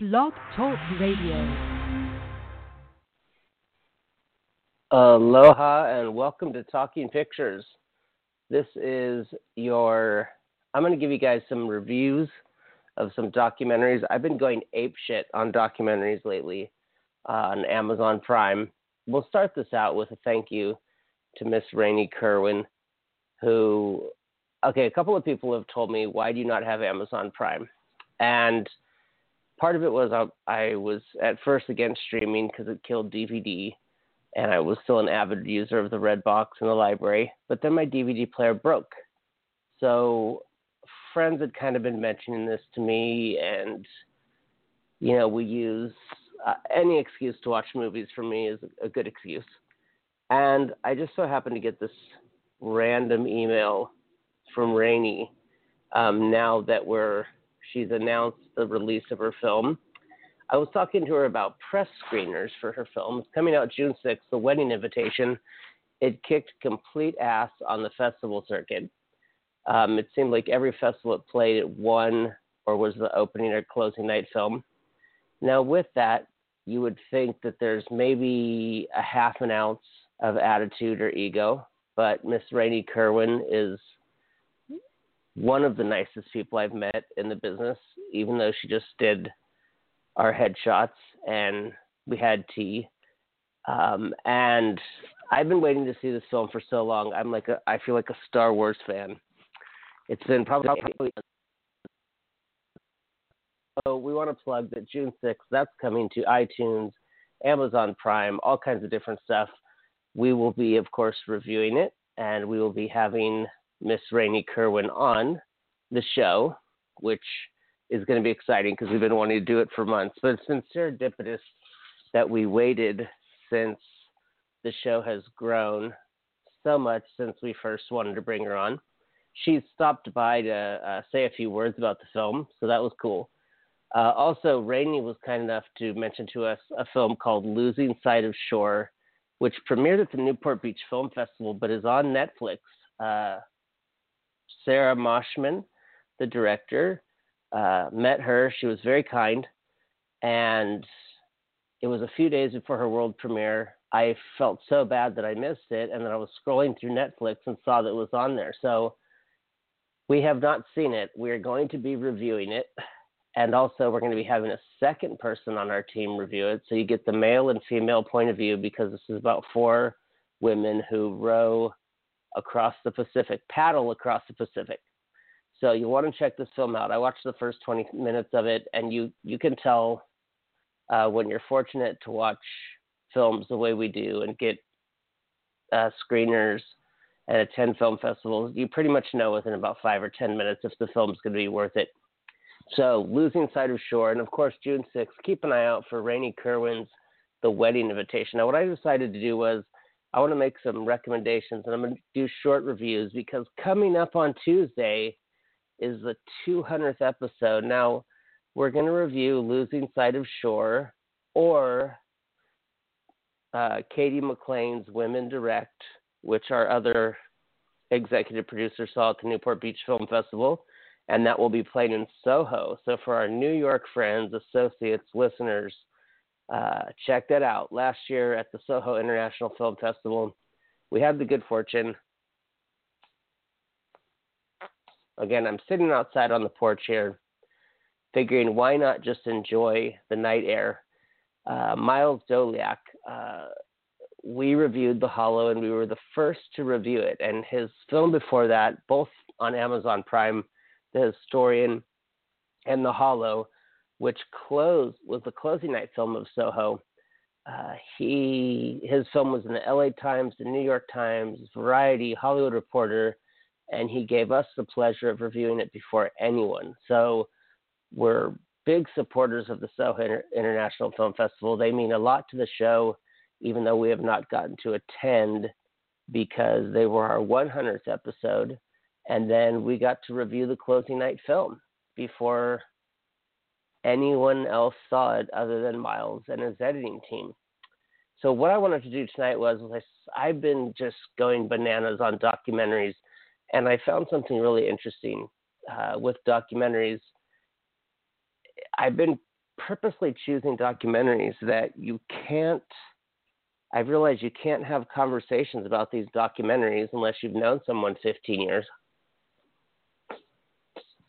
Blog Talk Radio. Aloha and welcome to Talking Pictures. This is your. I'm going to give you guys some reviews of some documentaries. I've been going ape shit on documentaries lately uh, on Amazon Prime. We'll start this out with a thank you to Miss Rainey Kerwin, who. Okay, a couple of people have told me, why do you not have Amazon Prime? And part of it was I, I was at first against streaming because it killed DVD, and I was still an avid user of the Red Box in the library. But then my DVD player broke, so friends had kind of been mentioning this to me, and you know we use uh, any excuse to watch movies for me is a good excuse. And I just so happened to get this random email from Rainey um, now that we're she's announced the release of her film. I was talking to her about press screeners for her film. It's coming out June 6th, The Wedding Invitation. It kicked complete ass on the festival circuit. Um, it seemed like every festival it played, it won or was the opening or closing night film. Now, with that, you would think that there's maybe a half an ounce of attitude or ego, but Miss Rainey Kerwin is one of the nicest people I've met in the business, even though she just did our headshots and we had tea. Um, and I've been waiting to see this film for so long. I'm like a, I feel like a Star Wars fan. It's been probably. So we want to plug that June 6th. That's coming to iTunes, Amazon Prime, all kinds of different stuff. We will be, of course, reviewing it, and we will be having Miss Rainey Kerwin on the show, which is going to be exciting because we've been wanting to do it for months. But it's been serendipitous that we waited since the show has grown so much since we first wanted to bring her on. She stopped by to uh, say a few words about the film, so that was cool. Uh, also, Rainey was kind enough to mention to us a film called Losing Sight of Shore, which premiered at the Newport Beach Film Festival but is on Netflix. Uh, Sarah Moshman, the director, uh, met her. She was very kind, and it was a few days before her world premiere. I felt so bad that I missed it, and then I was scrolling through Netflix and saw that it was on there. So we have not seen it. We are going to be reviewing it, and also we're going to be having a second person on our team review it. So you get the male and female point of view because this is about four women who row across the Pacific, paddle across the Pacific. So you want to check this film out. I watched the first 20 minutes of it, and you you can tell uh, when you're fortunate to watch films the way we do and get uh, screeners at a 10 film festival. You pretty much know within about five or 10 minutes if the film's going to be worth it. So losing sight of shore, and of course June 6th. Keep an eye out for Rainey Kerwin's The Wedding Invitation. Now, what I decided to do was I want to make some recommendations, and I'm going to do short reviews because coming up on Tuesday is the 200th episode. Now, we're going to review Losing Sight of Shore or uh, Katie McLean's Women Direct, which our other executive producer saw at the Newport Beach Film Festival, and that will be played in Soho. So, for our New York friends, associates, listeners, uh, check that out. Last year at the Soho International Film Festival, we had the good fortune Again, I'm sitting outside on the porch here, figuring why not just enjoy the night air. Uh, Miles Doleac, uh, we reviewed The Hollow, and we were the first to review it. And his film before that, both on Amazon Prime, The Historian and The Hollow, which closed was the closing night film of Soho. Uh, he his film was in the L.A. Times, the New York Times, Variety, Hollywood Reporter, and he gave us the pleasure of reviewing it before anyone. So we're big supporters of the Soho Inter- International Film Festival. They mean a lot to the show, even though we have not gotten to attend because they were our 100th episode. And then we got to review the closing night film before anyone else saw it other than Miles and his editing team. So what I wanted to do tonight was, I, I've been just going bananas on documentaries and I found something really interesting uh, with documentaries. I've been purposely choosing documentaries that you can't. I've realized you can't have conversations about these documentaries unless you've known someone 15 years.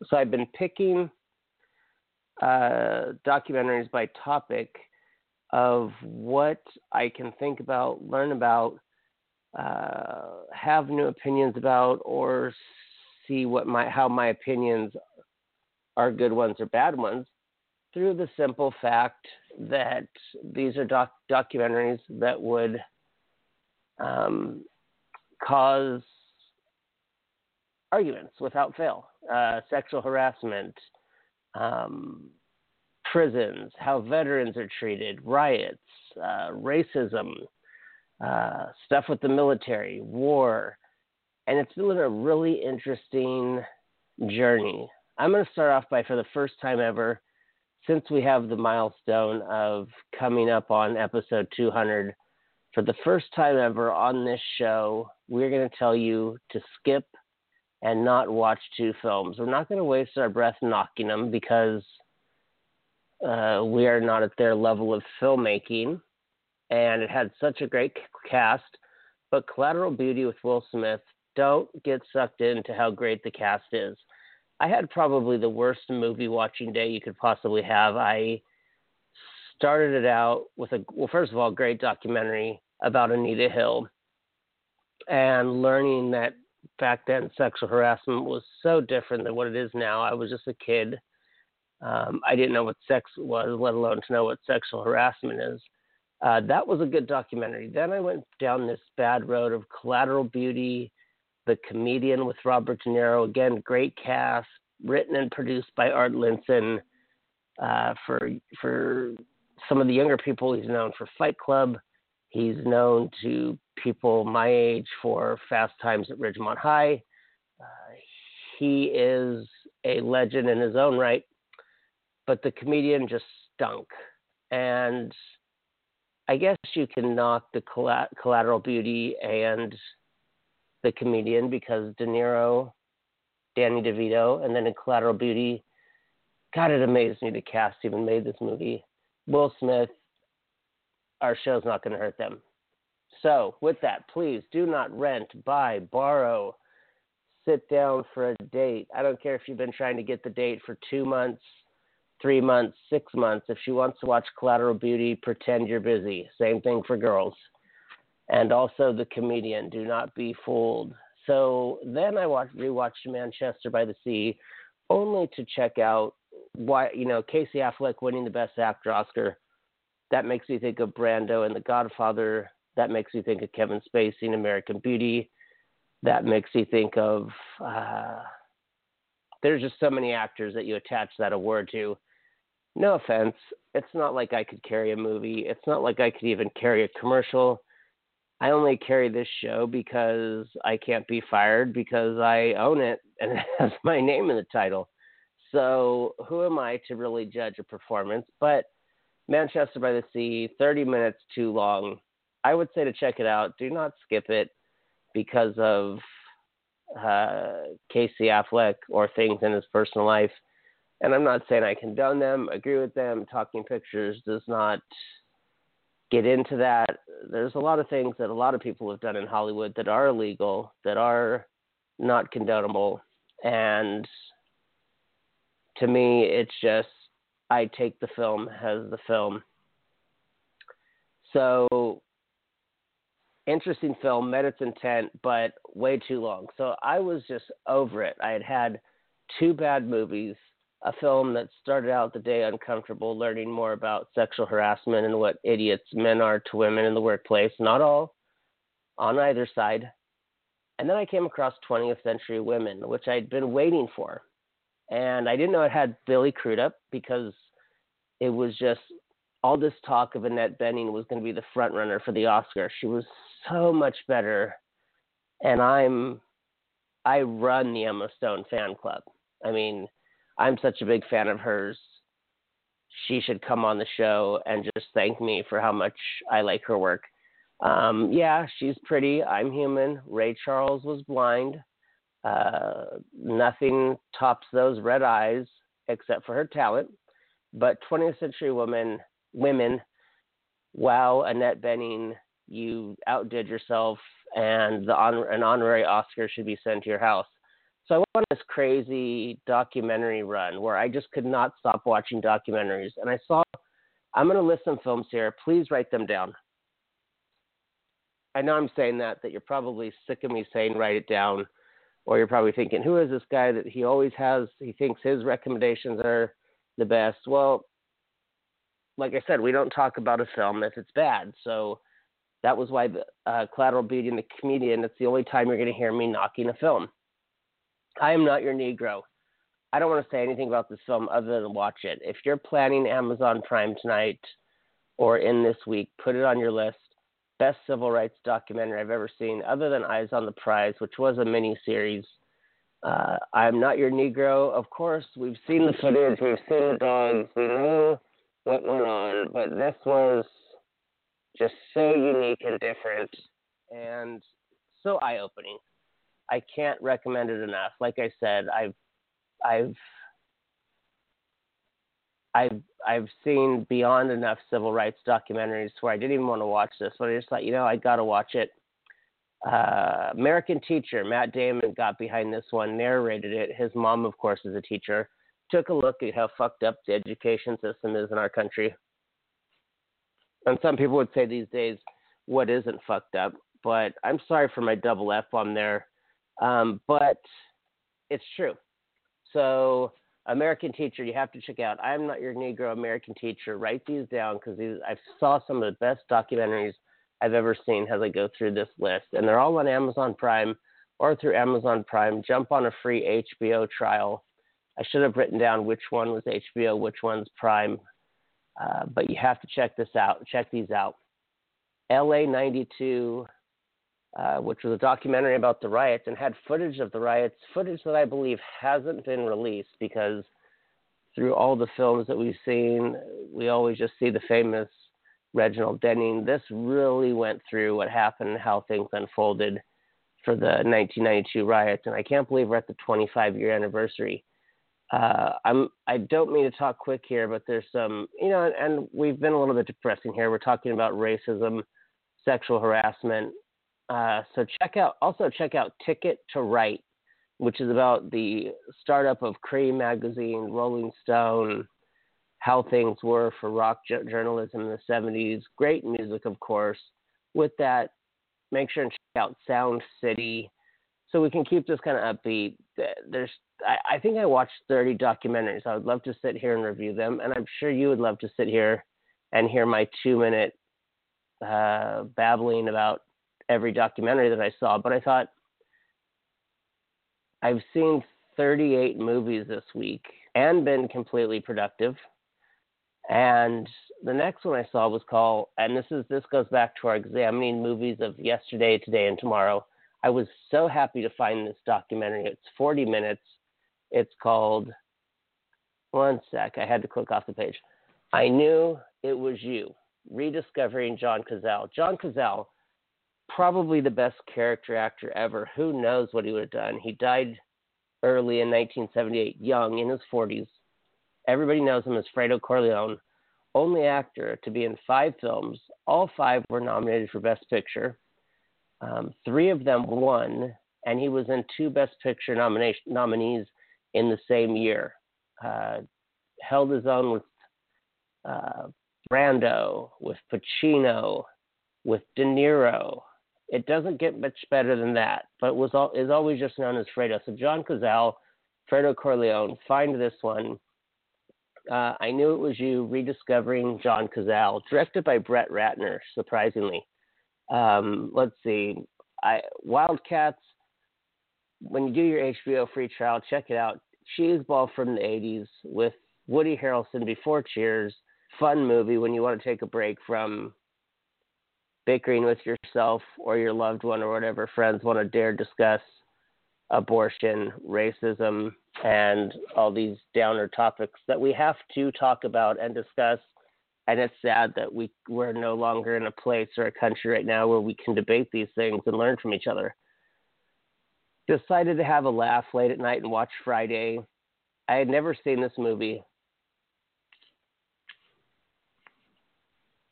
So I've been picking uh, documentaries by topic of what I can think about, learn about, uh, have new opinions about, or see what my how my opinions are good ones or bad ones through the simple fact that these are doc- documentaries that would um, cause arguments without fail, uh, sexual harassment, um, prisons, how veterans are treated, riots, uh, racism, uh, stuff with the military, war. And it's been a really interesting journey. I'm going to start off by, for the first time ever, since we have the milestone of coming up on episode 200, for the first time ever on this show, we're going to tell you to skip and not watch two films. We're not going to waste our breath knocking them because uh, we are not at their level of filmmaking. And it had such a great cast. But Collateral Beauty with Will Smith, don't get sucked into how great the cast is. I had probably the worst movie watching day you could possibly have. I started it out with a, well, first of all, great documentary about Anita Hill and learning that back then sexual harassment was so different than what it is now. I was just a kid. Um, I didn't know what sex was, let alone to know what sexual harassment is. Uh, that was a good documentary. Then I went down this bad road of Collateral Beauty, The Comedian with Robert De Niro. Again, great cast, written and produced by Art Linson. Uh, for for some of the younger people, he's known for Fight Club. He's known to people my age for Fast Times at Ridgemont High. Uh, he is a legend in his own right, but the comedian just stunk. And I guess you can knock the collateral beauty and the comedian because De Niro, Danny DeVito, and then in Collateral Beauty, God, it amazed me the cast even made this movie. Will Smith, our show's not going to hurt them. So, with that, please do not rent, buy, borrow, sit down for a date. I don't care if you've been trying to get the date for two months, three months, six months. If she wants to watch Collateral Beauty, pretend you're busy. Same thing for girls. And also the comedian, do not be fooled. So then I watched, rewatched Manchester by the Sea, only to check out why you know Casey Affleck winning the Best Actor Oscar. That makes me think of Brando and The Godfather. That makes me think of Kevin Spacey in American Beauty. That makes me think of. Uh, there's just so many actors that you attach that award to. No offense, it's not like I could carry a movie. It's not like I could even carry a commercial. I only carry this show because I can't be fired because I own it and it has my name in the title. So who am I to really judge a performance? But Manchester by the Sea, 30 minutes too long. I would say to check it out. Do not skip it because of uh, Casey Affleck or things in his personal life. And I'm not saying I condone them, agree with them. Talking pictures does not get into that. There's a lot of things that a lot of people have done in Hollywood that are illegal, that are not condonable. And to me, it's just I take the film as the film. So interesting film, met its intent, but way too long. So I was just over it. I had had two bad movies, a film that started out the day uncomfortable, learning more about sexual harassment and what idiots men are to women in the workplace. Not all, on either side. And then I came across 20th Century Women, which I'd been waiting for. And I didn't know it had Billy Crudup because it was just all this talk of Annette Bening was going to be the front runner for the Oscar. She was so much better, and I'm I run the Emma Stone fan club. I mean, I'm such a big fan of hers. She should come on the show and just thank me for how much I like her work. Um, yeah, she's pretty. I'm human. Ray Charles was blind. Uh, nothing tops those red eyes except for her talent. but 20th Century Women, women, wow, Annette Bening, you outdid yourself, and the honor, an honorary Oscar should be sent to your house. So I went on this crazy documentary run where I just could not stop watching documentaries, and I saw. I'm going to list some films here. Please write them down. I know I'm saying that that you're probably sick of me saying write it down, or you're probably thinking, who is this guy that he always has? He thinks his recommendations are the best. Well, like I said, we don't talk about a film if it's bad. So that was why the uh, Collateral Beauty and the Comedian. It's the only time you're going to hear me knocking a film. I am not your Negro. I don't want to say anything about this film other than watch it. If you're planning Amazon Prime tonight or in this week, put it on your list best civil rights documentary I've ever seen, other than Eyes on the Prize, which was a mini series. Uh, I'm not your Negro. Of course, we've seen the footage, we've seen the dogs, we know what went on, but this was just so unique and different and so eye opening. I can't recommend it enough. Like I said, I've I've I've I've seen beyond enough civil rights documentaries where I didn't even want to watch this, but I just thought, you know, I got to watch it. Uh, American Teacher, Matt Damon got behind this one, narrated it. His mom, of course, is a teacher. Took a look at how fucked up the education system is in our country. And some people would say these days, what isn't fucked up? But I'm sorry for my double F on there. Um, but it's true. So American Teacher, you have to check out. I'm not your Negro American Teacher. Write these down because I saw some of the best documentaries I've ever seen as I go through this list, and they're all on Amazon Prime or through Amazon Prime. Jump on a free HBO trial. I should have written down which one was HBO, which one's Prime, uh, but you have to check this out. Check these out. LA 92 uh, which was a documentary about the riots and had footage of the riots, footage that I believe hasn't been released because through all the films that we've seen, we always just see the famous Reginald Denning. This really went through what happened and how things unfolded for the 1992 riots, and I can't believe we're at the 25 year anniversary. Uh, I'm I don't mean to talk quick here, but there's some you know, and we've been a little bit depressing here. We're talking about racism, sexual harassment, uh, so check out also check out Ticket to Write, which is about the startup of Creem magazine, Rolling Stone, how things were for rock journalism in the 70s. Great music, of course. With that, make sure and check out Sound City. So we can keep this kind of upbeat. There's, I, I think I watched 30 documentaries. I would love to sit here and review them, and I'm sure you would love to sit here and hear my two minute uh, babbling about every documentary that I saw, but I thought I've seen 38 movies this week and been completely productive. And the next one I saw was called, and this is this goes back to our examining movies of yesterday, today, and tomorrow. I was so happy to find this documentary. It's 40 minutes. It's called. One sec, I had to click off the page. I knew it was you. Rediscovering John Cazale. John Cazale probably the best character actor ever. Who knows what he would have done? He died early in 1978, young, in his 40s. Everybody knows him as Fredo Corleone, only actor to be in five films. All five were nominated for Best Picture. Um, three of them won, and he was in two Best Picture nomination, nominees in the same year. Uh, held his own with uh, Brando, with Pacino, with De Niro, it doesn't get much better than that, but was all, is always just known as Fredo. So John Cazale, Fredo Corleone, find this one. Uh, I knew it was you, rediscovering John Cazale, directed by Brett Ratner. Surprisingly, um, let's see, I, Wildcats. When you do your HBO free trial, check it out. Cheeseball from the '80s with Woody Harrelson before Cheers. Fun movie when you want to take a break from bickering with yourself or your loved one or whatever friends want to dare discuss abortion, racism, and all these downer topics that we have to talk about and discuss. And it's sad that we we're no longer in a place or a country right now where we can debate these things and learn from each other. Decided to have a laugh late at night and watch Friday. I had never seen this movie.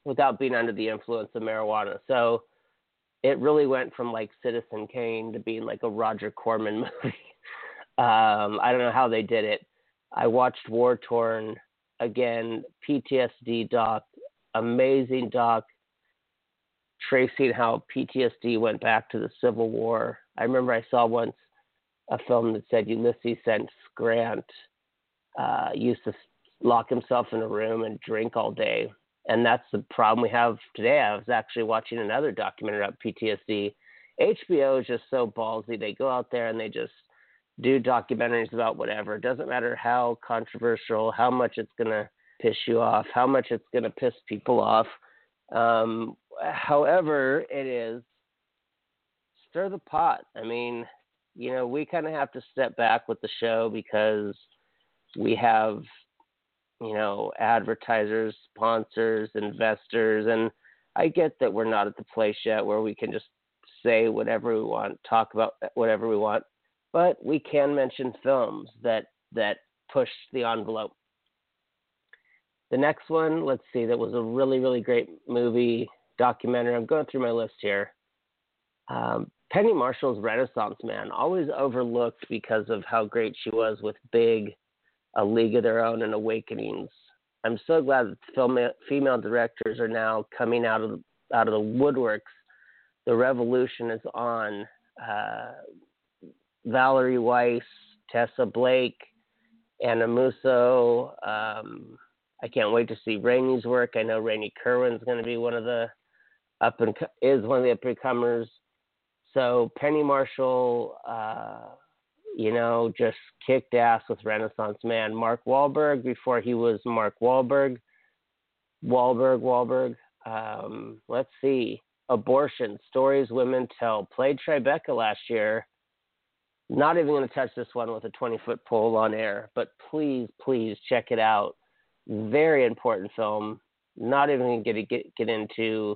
Without being under the influence of marijuana. So it really went from like Citizen Kane to being like a Roger Corman movie. um, I don't know how they did it. I watched War Torn again, PTSD doc, amazing doc, tracing how PTSD went back to the Civil War. I remember I saw once a film that said Ulysses S. Grant uh, used to lock himself in a room and drink all day. And that's the problem we have today. I was actually watching another documentary about PTSD. HBO is just so ballsy. They go out there and they just do documentaries about whatever. It doesn't matter how controversial, how much it's going to piss you off, how much it's going to piss people off. Um, however, it is, stir the pot. I mean, you know, we kind of have to step back with the show because we have, you know, advertisers, sponsors, investors, and I get that we're not at the place yet where we can just say whatever we want, talk about whatever we want, but we can mention films that that push the envelope. The next one, let's see, that was a really really great movie documentary. I'm going through my list here. Um, Penny Marshall's Renaissance Man, always overlooked because of how great she was with Big, A League of Their Own, and Awakenings. I'm so glad that film, female directors are now coming out of out of the woodworks. The revolution is on. Uh, Valerie Weiss, Tessa Blake, Anna Musso. Um, I can't wait to see Rainey's work. I know Rainey Kerwin's going to be one of the up and is one of the up and comers. So Penny Marshall, uh, you know, just kicked ass with Renaissance Man. Mark Wahlberg before he was Mark Wahlberg. Wahlberg, Wahlberg. Um, let's see. Abortion stories women tell played Tribeca last year. Not even going to touch this one with a 20 foot pole on air, but please, please check it out. Very important film. Not even going to get, get into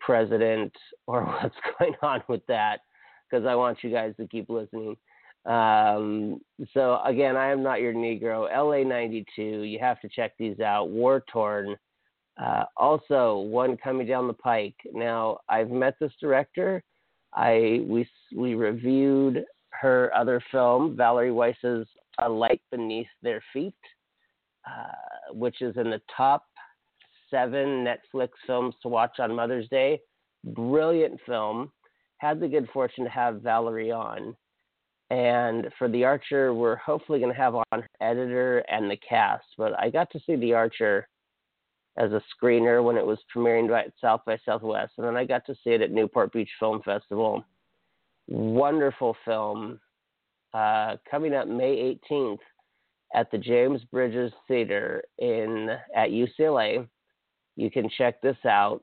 president or what's going on with that because I want you guys to keep listening. Um, so again, I am not your Negro. LA 92. You have to check these out. War Torn. Uh, also, one coming down the pike. Now, I've met this director. I we we reviewed her other film, Valerie Weiss's A Light Beneath Their Feet, uh, which is in the top seven Netflix films to watch on Mother's Day. Brilliant film. Had the good fortune to have Valerie on. And for The Archer, we're hopefully going to have on her editor and the cast. But I got to see The Archer as a screener when it was premiering at South by Southwest. And then I got to see it at Newport Beach Film Festival. Wonderful film. Uh, coming up May 18th at the James Bridges Theater in at UCLA. You can check this out,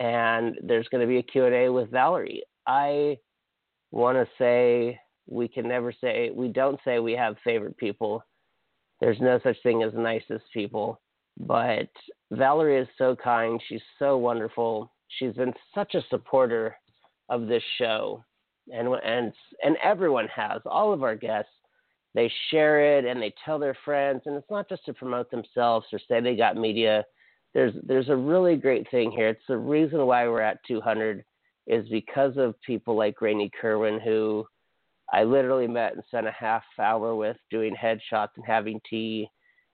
and there's going to be a Q&A with Valerie. I want to say we can never say we don't say we have favorite people. There's no such thing as nicest people, but Valerie is so kind. She's so wonderful. She's been such a supporter of this show, and and and everyone has. All of our guests, they share it and they tell their friends, and it's not just to promote themselves or say they got media there's there's a really great thing here. It's the reason why we're at 200 is because of people like Rainey Kerwin, who I literally met and spent a half hour with doing headshots and having tea,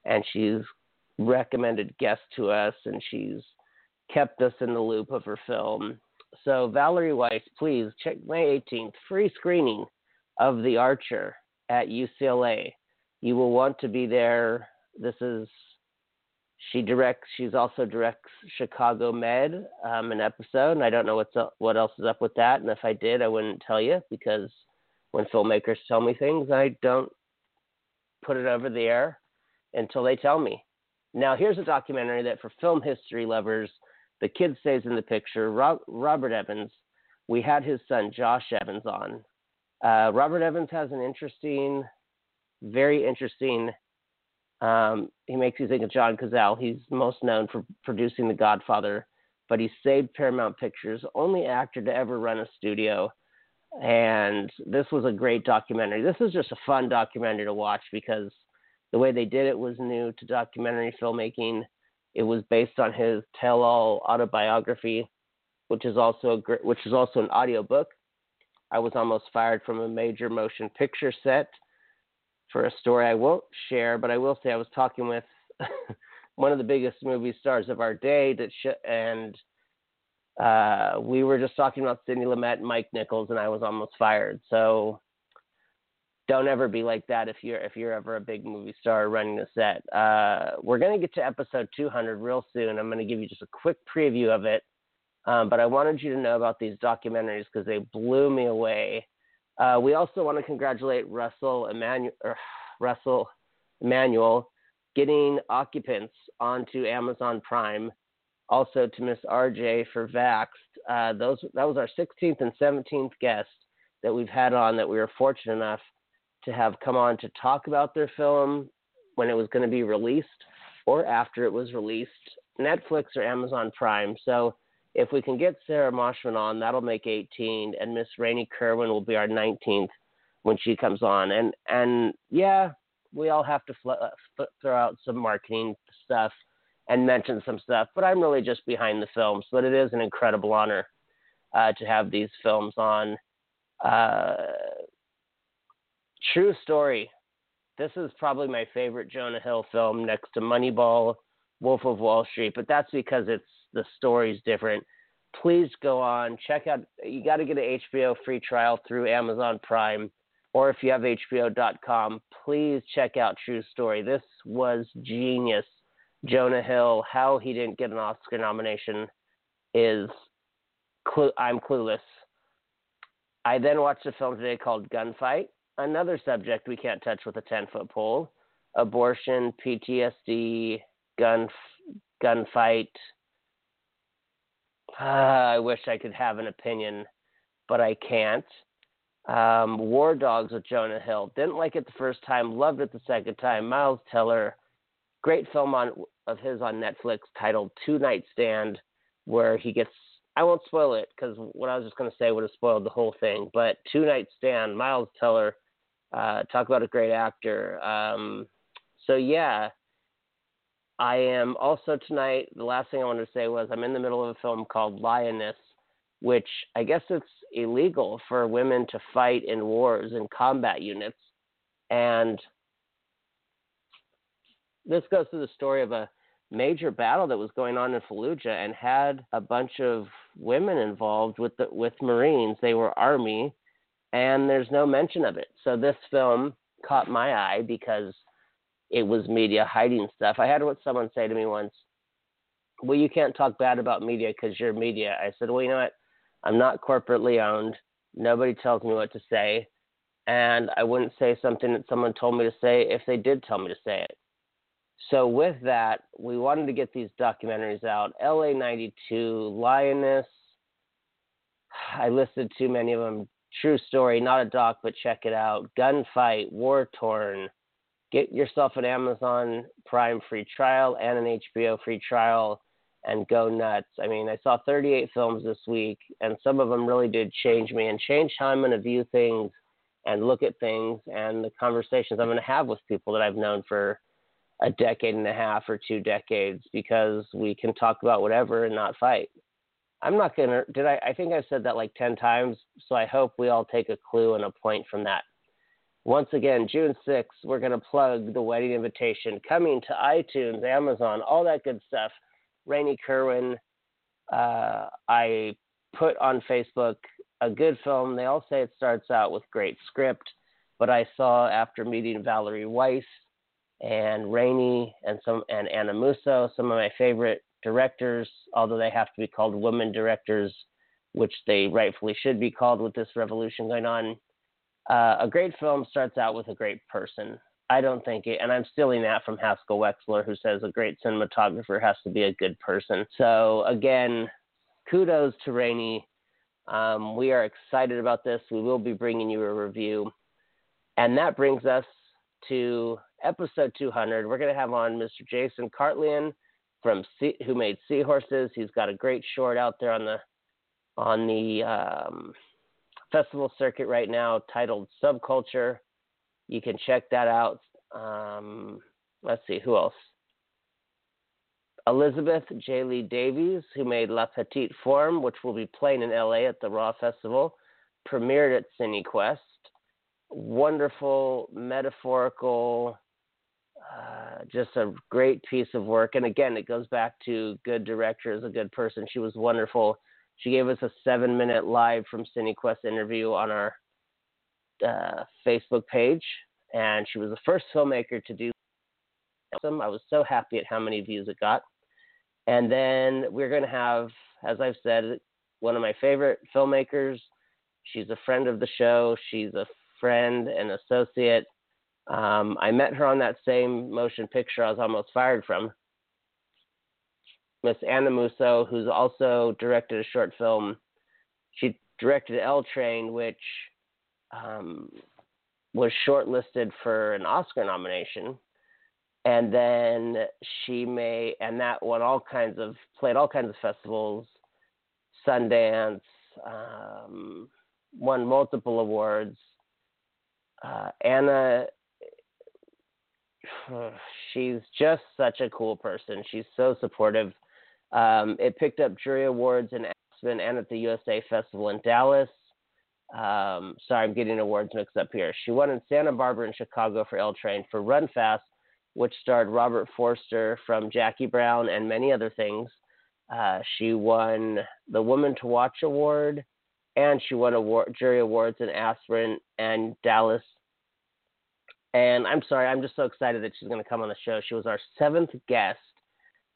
and she's recommended guests to us, and she's kept us in the loop of her film. So Valerie Weiss, please check May 18th, free screening of The Archer at UCLA. You will want to be there. This is she directs. She's also directs Chicago Med, um, an episode, and I don't know what's up, what else is up with that. And if I did, I wouldn't tell you because when filmmakers tell me things, I don't put it over the air until they tell me. Now, here's a documentary that for film history lovers, the kid stays in the picture. Rob, Robert Evans. We had his son Josh Evans on. Uh, Robert Evans has an interesting, very interesting um, he makes you think of John Cazale. He's most known for producing The Godfather, but he saved Paramount Pictures, only actor to ever run a studio. And this was a great documentary. This is just a fun documentary to watch because the way they did it was new to documentary filmmaking. It was based on his tell-all autobiography, which is also a, which is also an audiobook. I was almost fired from a major motion picture set for a story I won't share, but I will say I was talking with one of the biggest movie stars of our day that sh- and uh, we were just talking about Sidney Lumet and Mike Nichols, and I was almost fired. So don't ever be like that if you're if you're ever a big movie star running a set. Uh, we're gonna get to episode 200 real soon. I'm gonna give you just a quick preview of it, um, but I wanted you to know about these documentaries because they blew me away. Uh, we also want to congratulate Russell Emanuel, Russell Emanuel getting occupants onto Amazon Prime. Also to Miss RJ for Vaxxed. Uh, those that was our 16th and 17th guest that we've had on that we were fortunate enough to have come on to talk about their film when it was going to be released or after it was released, Netflix or Amazon Prime. So if we can get Sarah Moshman on, that'll make 18, and Miss Rainey Kerwin will be our 19th when she comes on. And and yeah, we all have to fl- uh, throw out some marketing stuff and mention some stuff, but I'm really just behind the films. But it is an incredible honor uh, to have these films on. Uh, True story. This is probably my favorite Jonah Hill film next to Moneyball, Wolf of Wall Street, but that's because it's the story's different. Please go on, check out you got to get an HBO free trial through Amazon Prime or if you have hbo.com, please check out True Story. This was genius. Jonah Hill, how he didn't get an Oscar nomination is I'm clueless. I then watched a film today called Gunfight another subject we can't touch with a 10 foot pole abortion, PTSD, gun gunfight. Uh, I wish I could have an opinion, but I can't. Um, War Dogs with Jonah Hill. Didn't like it the first time, loved it the second time. Miles Teller, great film on of his on Netflix titled Two Night Stand, where he gets. I won't spoil it because what I was just going to say would have spoiled the whole thing. But Two Night Stand, Miles Teller uh, talk about a great actor. Um, so yeah, I am also tonight. The last thing I wanted to say was I'm in the middle of a film called Lioness, which I guess it's illegal for women to fight in wars in combat units, and this goes to the story of a major battle that was going on in Fallujah and had a bunch of women involved with the with Marines. They were army and there's no mention of it. So this film caught my eye because it was media hiding stuff. I had what someone say to me once, "Well, you can't talk bad about media because you're media." I said, "Well, you know what? I'm not corporately owned. Nobody tells me what to say, and I wouldn't say something that someone told me to say if they did tell me to say it." So with that, we wanted to get these documentaries out. LA 92, Lioness. I listed too many of them. True story, not a doc, but check it out. Gunfight, War Torn. Get yourself an Amazon Prime free trial and an HBO free trial and go nuts. I mean, I saw 38 films this week, and some of them really did change me and change how I'm going to view things and look at things and the conversations I'm going to have with people that I've known for a decade and a half or two decades because we can talk about whatever and not fight. I'm not gonna. Did I? I think I said that like ten times. So I hope we all take a clue and a point from that. Once again, June 6th, we're gonna plug the wedding invitation coming to iTunes, Amazon, all that good stuff. Rainey Kerwin, uh, I put on Facebook a good film. They all say it starts out with great script, but I saw after meeting Valerie Weiss and Rainey and some and Anna Musso, some of my favorite directors, although they have to be called women directors, which they rightfully should be called with this revolution going on. Uh, a great film starts out with a great person. I don't think it, and I'm stealing that from Haskell Wexler, who says a great cinematographer has to be a good person. So again, kudos to Rainey. Um, we are excited about this. We will be bringing you a review, and that brings us to episode 200. We're going to have on Mr. Jason Cartlian from who made Seahorses. He's got a great short out there on the on the um, festival circuit right now titled Subculture. You can check that out. Um, let's see who else. Elizabeth J. Lee Davies, who made La Petite Forme, which will be playing in LA at the Raw Festival, premiered at CineQuest. Wonderful, metaphorical, uh, just a great piece of work. And again, it goes back to good director is a good person. She was wonderful. She gave us a seven minute live from CineQuest interview on our uh, Facebook page, and she was the first filmmaker to do awesome. I was so happy at how many views it got. And then we're going to have, as I've said, one of my favorite filmmakers. She's a friend of the show. She's a friend and associate. Um, I met her on that same motion picture I was almost fired from. Miss Anna Musso, who's also directed a short film. She directed L Train, which um, was shortlisted for an Oscar nomination and then she may and that won all kinds of played all kinds of festivals sundance um, won multiple awards uh, anna she's just such a cool person she's so supportive um, it picked up jury awards in aspen and at the usa festival in dallas um, sorry i'm getting awards mixed up here she won in santa barbara and chicago for l train for run fast which starred Robert Forster from Jackie Brown and many other things. Uh, she won the Woman to Watch Award, and she won award, jury awards in Aspen and Dallas. And I'm sorry, I'm just so excited that she's going to come on the show. She was our seventh guest,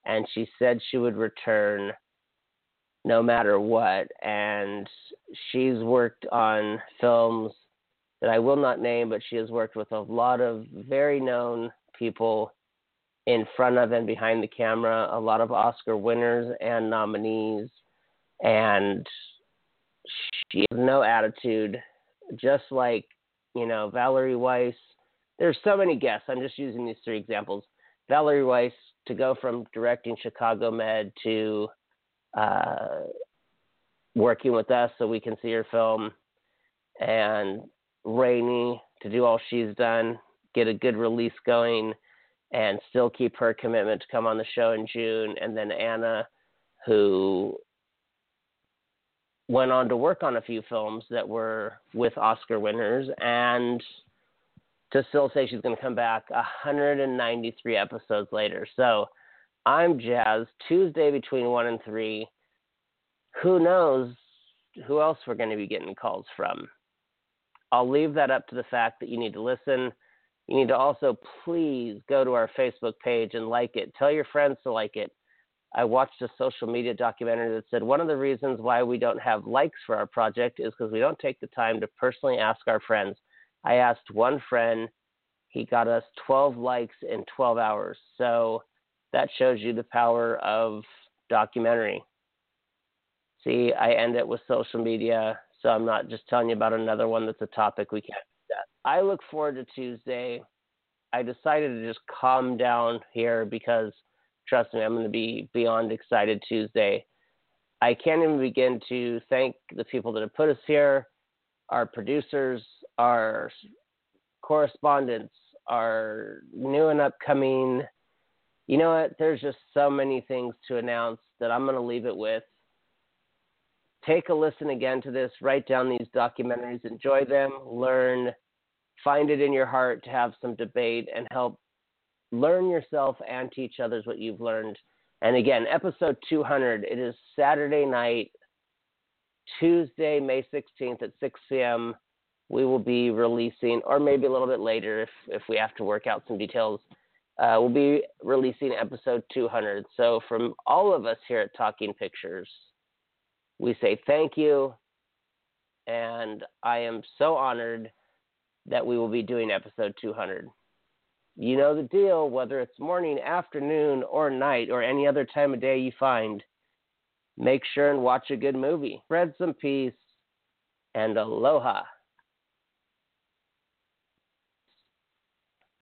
and she said she would return no matter what. And she's worked on films that I will not name, but she has worked with a lot of very known people in front of and behind the camera, a lot of Oscar winners and nominees, and she has no attitude, just like, you know, Valerie Weiss. There's so many guests. I'm just using these three examples. Valerie Weiss to go from directing Chicago Med to uh, working with us so we can see her film, and Rainey to do all she's done get a good release going and still keep her commitment to come on the show in June. And then Anna, who went on to work on a few films that were with Oscar winners and to still say she's going to come back 193 episodes later. So I'm jazzed. Tuesday between 1 and 3. Who knows who else we're going to be getting calls from? I'll leave that up to the fact that you need to listen you need to also please go to our Facebook page and like it. Tell your friends to like it. I watched a social media documentary that said one of the reasons why we don't have likes for our project is because we don't take the time to personally ask our friends. I asked one friend, he got us 12 likes in 12 hours. So that shows you the power of documentary. See, I end it with social media, so I'm not just telling you about another one that's a topic we can't I look forward to Tuesday. I decided to just calm down here because trust me, I'm going to be beyond excited Tuesday. I can't even begin to thank the people that have put us here, our producers, our correspondents, our new and upcoming. You know what? There's just so many things to announce that I'm going to leave it with. Take a listen again to this, write down these documentaries, enjoy them, learn find it in your heart to have some debate and help learn yourself and teach others what you've learned. And again, episode 200, it is Saturday night, Tuesday, May 16th at 6 p.m. We will be releasing, or maybe a little bit later if, if we have to work out some details. Uh, we'll be releasing episode 200. So, from all of us here at Talking Pictures, we say thank you. And I am so honored that we will be doing episode 200. You know the deal, whether it's morning, afternoon, or night, or any other time of day you find, make sure and watch a good movie. Spread some peace and aloha.